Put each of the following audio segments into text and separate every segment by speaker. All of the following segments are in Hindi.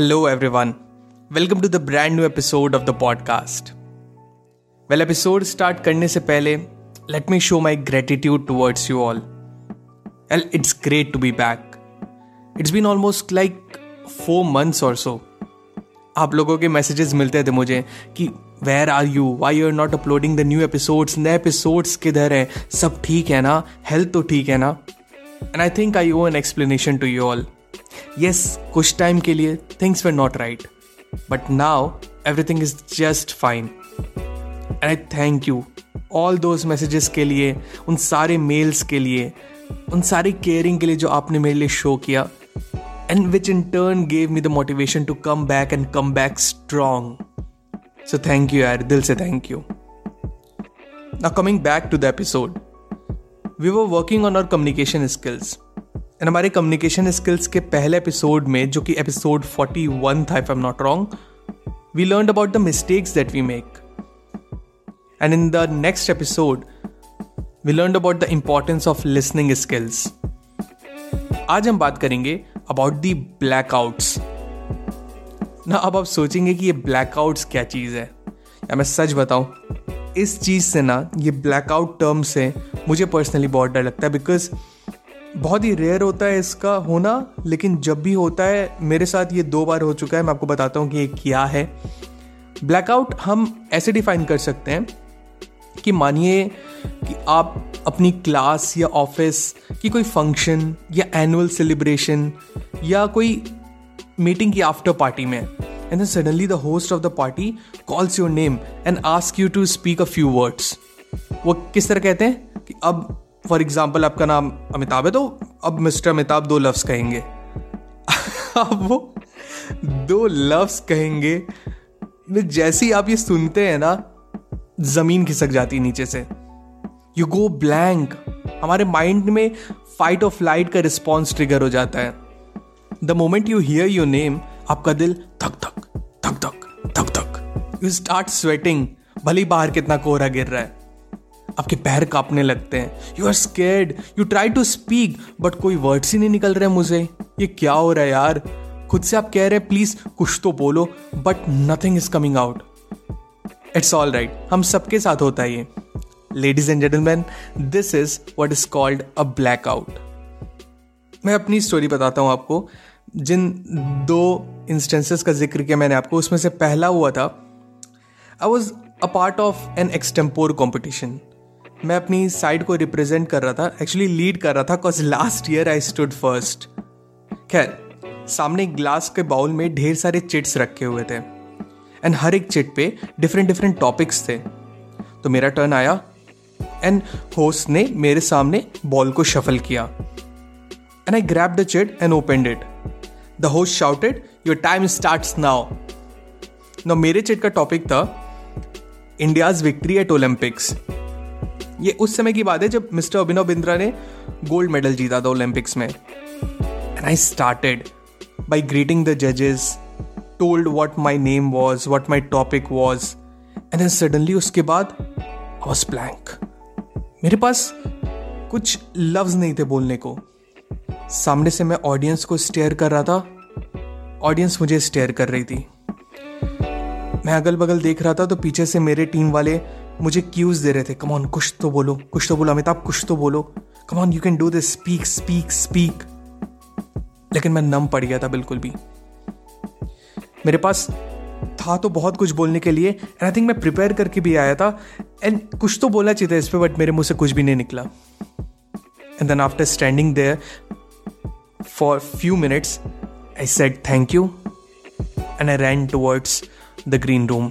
Speaker 1: hello everyone welcome to the brand new episode of the podcast well episode start करने से पहले let me show my gratitude towards you all L it's great to be back it's been almost like four months और सो आप लोगों के मैसेजेस मिलते थे मुझे कि where are you why you are not uploading the new episodes नए एपिसोड्स किधर है? सब ठीक है ना? हेल्थ तो ठीक है ना? And I think I you an explanation to you all yes कुछ टाइम के लिए things were not right but now everything is just fine and I thank you all those messages के लिए उन सारे मेल्स के लिए उन सारी केयरिंग के लिए जो आपने मेरे लिए शो किया and which in turn gave me the motivation to come back and come back strong so thank you यार दिल से thank you Now, coming back to the episode, we were working on our communication skills. And हमारे कम्युनिकेशन स्किल्स के पहले एपिसोड में, जो कि एपिसोड 41 था if I am not wrong we learn about the mistakes that we make and in the next episode we learn about the importance of listening skills आज हम बात करेंगे अबाउट दी ब्लैकआउट्स ना, अब आप सोचेंगे कि ये ब्लैकआउट्स क्या चीज़ है? या मैं सच बताऊँ, इस चीज़ से ना, ये ब्लैकआउट टर्म से मुझे पर्सनली बहुत डर लगता है बिकॉज़ बहुत ही रेयर होता है इसका होना, लेकिन जब भी होता है, मेरे साथ ये दो बार हो चुका है, मैं आपको बताता हूँ कि ये क्या है। ब्लैकआउट हम ऐसे डिफाइन कर सकते हैं कि मानिए कि आप अपनी क्लास या ऑफ़िस की कोई फ़ंक्शन या एनुअल सेलिब्रेशन या कोई मीटिंग की आफ्टर पार्टी में and then suddenly the host of the party calls your name and ask you to speak a few words वो किस तरह कहते हैं कि अब फॉर एग्ज़ाम्पल आपका नाम अमिताभ है तो अब मिस्टर अमिताभ दो लफ्स कहेंगे। अब वो दो लफ्स कहेंगे। जैसे ही आप ये सुनते हैं ना, ज़मीन खिसक जाती नीचे से। यू गो ब्लैंक हमारे माइंड में फाइट ऑफ़ लाइट का रिस्पॉन्स ट्रिगर हो जाता है। The moment you hear your name आपका दिल थक थक थक थक थक थक यू स्टार्ट स्वेटिंग भले बाहर कितना कोहरा गिर रहा है। आपके पैर कांपने लगते हैं। You are scared you try to speak but कोई वर्ड्स ही नहीं निकल रहे मुझे। ये क्या हो रहा है यार? खुद से आप कह रहे हैं प्लीज़ कुछ तो बोलो but nothing is coming out it's all right हम सबके साथ होता है ये। Ladies and gentleman this is what is called a blackout मैं अपनी स्टोरी बताता हूँ आपको। जिन दो इंस्टेंसेस का ज़िक्र किया मैंने आपको, उसमें से पहला हुआ था। I was a part of an extempore competition मैं अपनी साइड को रिप्रेजेंट कर रहा था एक्चुअली लीड कर रहा था because last year I stood first खैर, सामने ग्लास के बाउल में ढेर सारे चिट्स रखे हुए थे एंड हर एक चिट पे डिफरेंट डिफरेंट टॉपिक्स थे। तो मेरा टर्न आया एंड होस्ट ने मेरे सामने बॉल को शफल किया and I grab the chit and open it the host shouted your time start now ना मेरे चिट का टॉपिक था इंडियाज विक्ट्री एट ओलंपिक्स ये उस समय की बात है जब मिस्टर अभिनव बिंद्रा ने गोल्ड मेडल जीता था ओलंपिक्स में। And I started by greeting the जजेस told what my name was what my topic was and suddenly उसके बाद वॉज़ ब्लैंक मेरे पास कुछ लफ्ज नहीं थे बोलने को। सामने से मैं ऑडियंस को स्टेयर कर रहा था। ऑडियंस मुझे स्टेयर कर रही थी। मैं अगल बगल देख रहा था तो पीछे से मेरे टीम वाले मुझे क्यूज दे रहे थे। कमॉन कुछ तो बोलो, कुछ तो बोलो, अमिताभ, कुछ तो बोलो। Come on you can do this speak speak speak लेकिन मैं नम पड़ गया था बिल्कुल भी। मेरे पास था तो बहुत कुछ बोलने के लिए एंड आई थिंक मैं प्रिपेयर करके भी आया था। एंड कुछ तो बोलना चाहिए था इस पर बट मेरे मुँह से कुछ भी नहीं निकला। And then after standing there for few minutes I said thank you and I ran towards the green room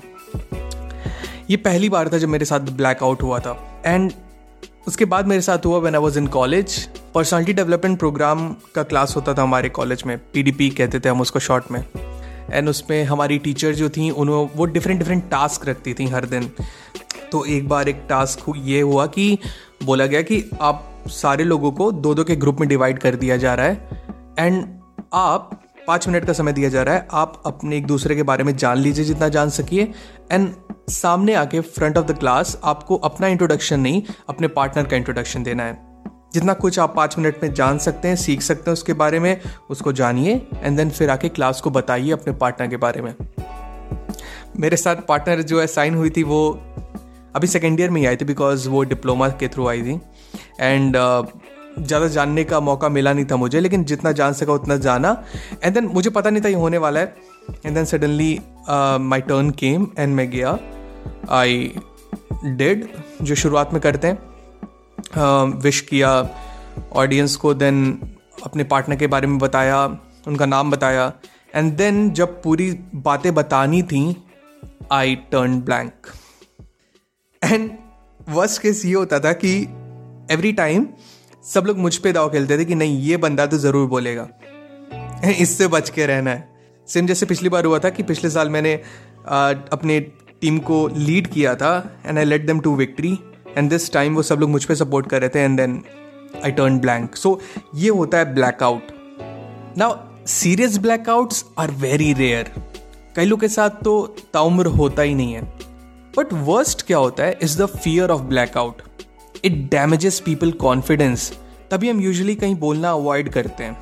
Speaker 1: ये पहली बार था जब मेरे साथ ब्लैकआउट हुआ था. एंड उसके बाद मेरे साथ हुआ when I was in college personality development programme का क्लास होता था हमारे कॉलेज में. पीडीपी कहते थे हम उसको शॉर्ट में. एंड उसमें हमारी टीचर जो थी उन्होंने वो डिफरेंट डिफरेंट टास्क रखती थी हर दिन. तो एक बार एक टास्क ये हुआ कि बोला गया कि आप सारे लोगों को दो दो के ग्रुप में डिवाइड कर दिया जा रहा है. एंड आप पाँच मिनट का समय दिया जा रहा है। आप अपने एक दूसरे के बारे में जान लीजिए जितना जान सकिए। एंड सामने आके फ्रंट ऑफ़ द क्लास आपको अपना इंट्रोडक्शन नहीं अपने पार्टनर का इंट्रोडक्शन देना है। जितना कुछ आप पाँच मिनट में जान सकते हैं सीख सकते हैं उसके बारे में उसको जानिए एंड देन फिर आके क्लास को बताइए अपने पार्टनर के बारे में। मेरे साथ पार्टनर जो है साइन हुई थी वो अभी सेकेंड ईयर में ही आई थी बिकॉज़ वो डिप्लोमा के थ्रू आई थी। एंड uh, ज़्यादा जानने का मौका मिला नहीं था मुझे लेकिन जितना जान सका उतना जाना। एंड देन मुझे पता नहीं था ये होने वाला है। And then suddenly my turn came and मैं गया। आई डेड जो शुरुआत में करते हैं। विश uh, किया ऑडियंस को देन अपने पार्टनर के बारे में बताया उनका नाम बताया। एंड देन जब पूरी बातें बतानी थी I turn blank and worst case ये होता था कि एवरी टाइम सब लोग मुझ पे दाव खेलते थे कि नहीं ये बंदा तो ज़रूर बोलेगा। इससे बच के रहना है। सेम जैसे पिछली बार हुआ था कि पिछले साल मैंने आ, अपने टीम को लीड किया था and I led them to victory and this time वो सब लोग मुझ पर सपोर्ट कर रहे थे and then I turn blank so ये होता है blackout now serious blackouts are very rare कई लोग के साथ तो ताउम्र होता ही नहीं है। बट वर्स्ट क्या होता है is the fear of blackout it damages people confidence तभी हम यूजली कहीं बोलना अवॉइड करते हैं।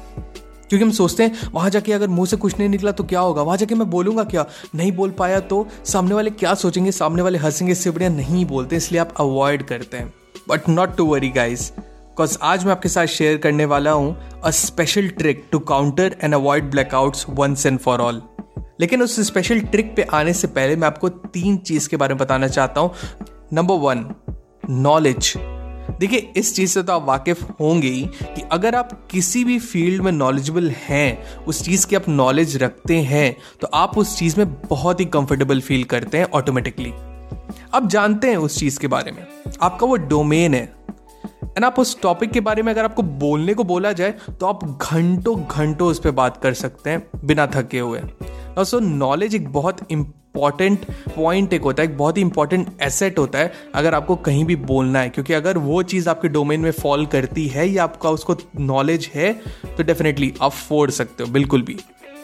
Speaker 1: क्योंकि हम सोचते हैं, वहाँ जाके अगर मुँह से कुछ नहीं निकला तो क्या होगा? वहाँ जाके मैं बोलूँगा क्या? नहीं बोल पाया तो सामने वाले क्या सोचेंगे? सामने वाले हंसेंगे इससे बढ़िया नहीं बोलते, इसलिए आप अवॉइड करते हैं। But not to worry guys because आज मैं आपके साथ शेयर करने वाला हूँ a special trick to counter and avoid blackouts once and for all लेकिन उस स्पेशल ट्रिक पे आने से पहले मैं आपको तीन चीज़ के बारे में बताना चाहता हूँ। नंबर वन नॉलेज देखिए, इस चीज़ से तो आप वाकिफ होंगे ही कि अगर आप किसी भी फ़ील्ड में नॉलेजेबल हैं, उस चीज़ की आप नॉलेज रखते हैं तो आप उस चीज़ में बहुत ही कंफर्टेबल फील करते हैं ऑटोमेटिकली आप जानते हैं उस चीज़ के बारे में। आपका वो डोमेन है। एंड आप उस टॉपिक के बारे में अगर आपको बोलने को बोला जाए तो आप घंटों घंटों उस पर बात कर सकते हैं बिना थके हुए। सो नॉलेज एक बहुत इंपॉर्टेंट पॉइंट एक होता है, एक बहुत ही इंपॉर्टेंट एसेट होता है, अगर आपको कहीं भी बोलना है, क्योंकि अगर वो चीज़ आपके डोमेन में फॉल करती है या आपका उसको नॉलेज है तो डेफिनेटली आप फोड़ सकते हो, बिल्कुल भी।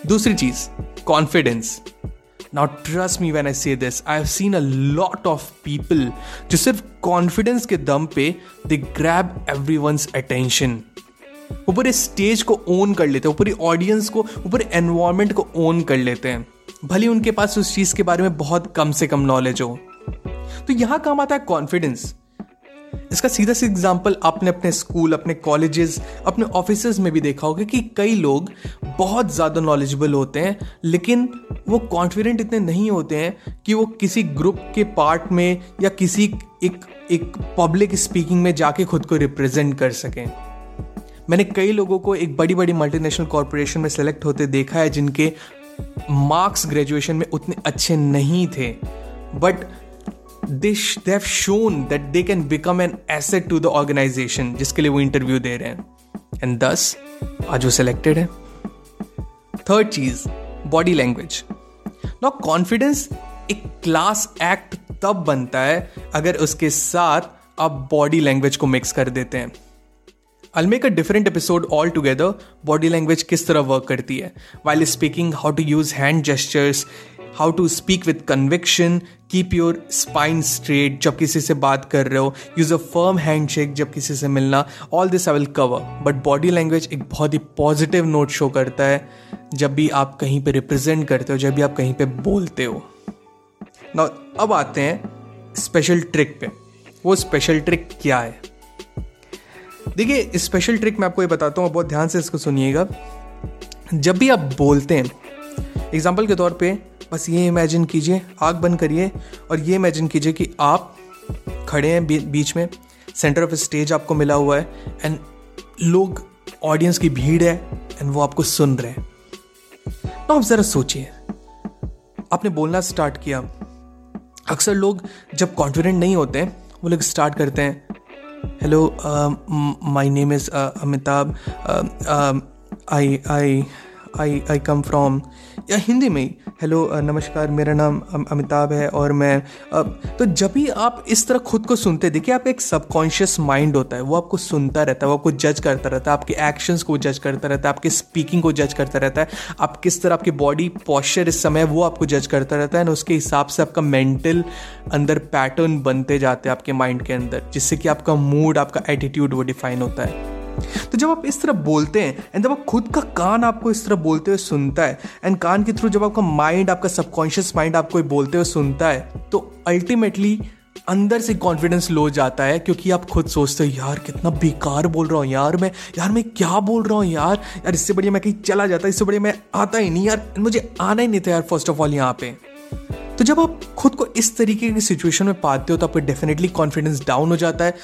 Speaker 1: दूसरी चीज़ confidence now trust me when I say this I have seen a lot of people जो सिर्फ़ कॉन्फिडेंस के दम पे they grab everyone's attention वो पूरे स्टेज को ओन कर लेते हैं पूरी ऑडियंस को, वो पूरे एनवायरमेंट को ओन कर लेते हैं। भले उनके पास उस चीज़ के बारे में बहुत कम से कम नॉलेज हो। तो यहाँ काम आता है कॉन्फिडेंस इसका सीधा सी एग्ज़ाम्पल आपने अपने स्कूल अपने कॉलेजेस अपने ऑफ़िस में भी देखा होगा कि कई लोग बहुत ज़्यादा नॉलेजेबल होते हैं, लेकिन वो कॉन्फिडेंट इतने नहीं होते हैं कि वो किसी ग्रुप के पार्ट में या किसी एक एक पब्लिक स्पीकिंग में जाके खुद को रिप्रेजेंट कर सकें। मैंने कई लोगों को एक बड़ी बड़ी मल्टीनेशनल कॉरपोरेशन में सेलेक्ट होते देखा है जिनके मार्क्स ग्रेजुएशन में उतने अच्छे नहीं थे but they have shown that they can become an asset to the organisation जिसके लिए वो इंटरव्यू दे रहे हैं। एंड दस आज वो सिलेक्टेड है। थर्ड चीज़ बॉडी लैंग्वेज नो कॉन्फिडेंस एक क्लास एक्ट तब बनता है अगर उसके साथ आप बॉडी लैंग्वेज को मिक्स कर देते हैं। I make a different episode all together body language किस तरह वर्क करती है? While speaking how to use hand gestures how to speak with conviction keep your spine straight जब किसी से बात कर रहे हो use a firm hand shake जब किसी से मिलना all this I will cover but body language एक बहुत ही पॉजिटिव नोट शो करता है जब भी आप कहीं पर रिप्रेजेंट करते हो, जब भी आप कहीं पर बोलते हो। ना अब आते हैं स्पेशल ट्रिक पे। वो स्पेशल ट्रिक क्या है? देखिए स्पेशल ट्रिक मैं आपको ये बताता हूँ बहुत ध्यान से इसको सुनिएगा। जब भी आप बोलते हैं एग्ज़ाम्पल के तौर पे, बस ये इमेजिन कीजिए, आग बंद करिए, और ये इमेजिन कीजिए कि आप खड़े हैं बीच में सेंटर ऑफ़ स्टेज आपको मिला हुआ है एंड लोग ऑडियंस की भीड़ है एंड वो आपको सुन रहे हैं। तो आप ज़रा सोचिए, आपने बोलना स्टार्ट किया। अक्सर लोग जब कॉन्फिडेंट नहीं होते वो लोग स्टार्ट करते हैं Hello, um, my name is uh, Amitabh. Um, um, I I I I come from या हिंदी में ही। हेलो नमस्कार, मेरा नाम अमिताभ है और मैं अब तो जब भी आप इस तरह खुद को सुनते, देखिए, आप एक सबकॉन्शियस माइंड होता है, वो आपको सुनता रहता है, वो आपको जज करता रहता है, आपके एक्शंस को जज करता रहता है, आपके स्पीकिंग को जज करता रहता है, आप किस तरह आपकी बॉडी पॉस्चर इस समय, वो आपको जज करता रहता है ना उसके हिसाब से आपका मेंटल अंदर पैटर्न बनते जाते हैं आपके माइंड के अंदर, जिससे कि आपका मूड आपका एटीट्यूड वो डिफाइन होता है। तो जब आप इस तरह बोलते हैं एंड जब आप खुद का कान आपको इस तरह बोलते हुए सुनता है एंड कान के थ्रू जब आपका माइंड आपका सबकॉन्शियस माइंड आपको बोलते हुए सुनता है तो अल्टीमेटली अंदर से कॉन्फिडेंस लो जाता है, क्योंकि आप खुद सोचते हो, यार, कितना बेकार बोल रहा हूँ, यार, मैं यार, मैं क्या बोल रहा हूँ, यार यार, इससे बढ़िया मैं कहीं चला जाता, इससे बढ़िया मैं आता ही नहीं, यार, मुझे आना ही नहीं था, यार फ़र्स्ट ऑफ़ ऑल यहाँ पे. तो जब आप खुद को इस तरीके की सिचुएशन में पाते हो तो आपको डेफिनेटली कॉन्फिडेंस डाउन हो जाता है।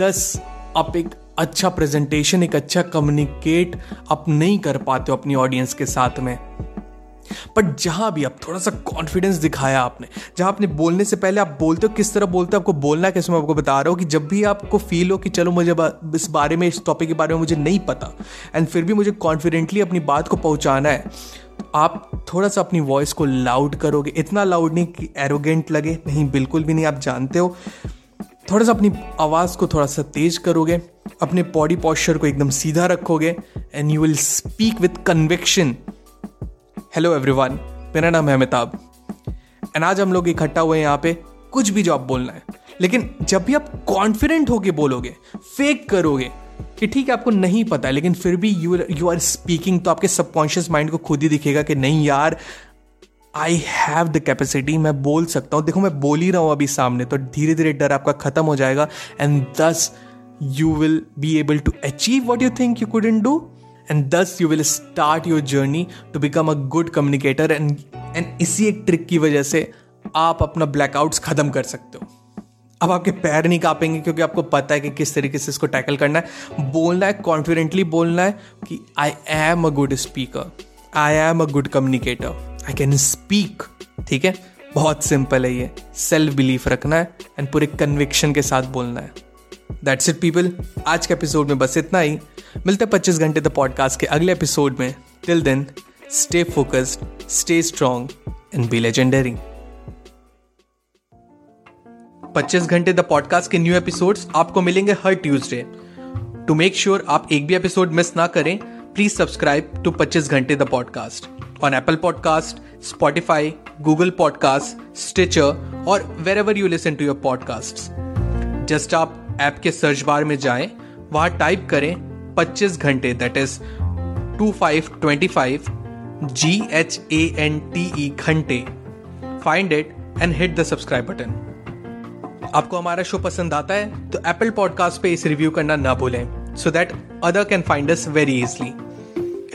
Speaker 1: दस, आप एक अच्छा प्रेजेंटेशन एक अच्छा कम्युनिकेट आप नहीं कर पाते हो अपनी ऑडियंस के साथ में। बट जहाँ भी आप थोड़ा सा कॉन्फिडेंस दिखाया आपने, जहाँ आपने बोलने से पहले आप बोलते हो, किस तरह बोलते हो, आपको बोलना कैसे मैं, आपको बता रहा हूँ कि जब भी आपको फील हो कि चलो मुझे इस बारे में, इस टॉपिक के बारे में मुझे नहीं पता एंड फिर भी मुझे कॉन्फिडेंटली अपनी बात को पहुंचाना है, आप थोड़ा सा अपनी वॉइस को लाउड करोगे। इतना लाउड नहीं कि एरोगेंट लगे, नहीं, बिल्कुल भी नहीं, आप जानते हो। थोड़ा सा अपनी आवाज़ को थोड़ा सा तेज करोगे, अपने बॉडी पॉस्चर को एकदम सीधा रखोगे and you will speak with conviction hello everyone मेरा नाम है अमिताभ। एंड आज हम लोग इकट्ठा हुए हैं यहाँ पे, कुछ भी जो आप बोलना है। लेकिन जब भी आप कॉन्फिडेंट होके बोलोगे फेक करोगे, कि ठीक है, आपको नहीं पता है लेकिन फिर भी यू यू आर स्पीकिंग तो आपके सबकॉन्शियस माइंड को खुद ही दिखेगा कि नहीं यार आई हैव द कैपेसिटी मैं बोल सकता हूँ। देखो, मैं बोल ही रहा हूँ अभी सामने तो धीरे धीरे डर आपका खत्म हो जाएगा and thus you will be able to achieve what you think you couldn't do and thus you will start your journey to become a good communicator and and इसी एक ट्रिक की वजह से आप अपना ब्लैकआउट्स खत्म कर सकते हो। अब आपके पैर नहीं कांपेंगे, क्योंकि आपको पता है कि किस तरीके से इसको टैकल करना है। बोलना है कॉन्फिडेंटली बोलना है कि I am a good speaker I am a good communicator I can speak ठीक है? बहुत सिंपल है ये. सेल्फ बिलीफ रखना है एंड पूरे कन्विक्शन के साथ बोलना है. दैट्स इट पीपल आज के एपिसोड में बस इतना ही. मिलते पच्चीस घंटे द पॉडकास्ट के अगले एपिसोड में. Till then stay focused stay strong and be legendary Pachees Ghante the podcast के न्यू एपिसोड्स आपको मिलेंगे हर ट्यूसडे टू मेक श्योर आप एक भी एपिसोड मिस ना करें please subscribe to Pachees Ghante the podcast on Apple Podcast, Spotify, Google Podcasts, Stitcher और wherever you to your podcast just आप ऐप के सर्च बार में जाएँ वहाँ टाइप करें 25 Ghante that is two five twenty five G H A N T E Ghante. Find it and hit the subscribe button आपको हमारा शो पसंद आता है तो एप्पल पॉडकास्ट पे इस रिव्यू करना ना भूलें so that other can find us very easily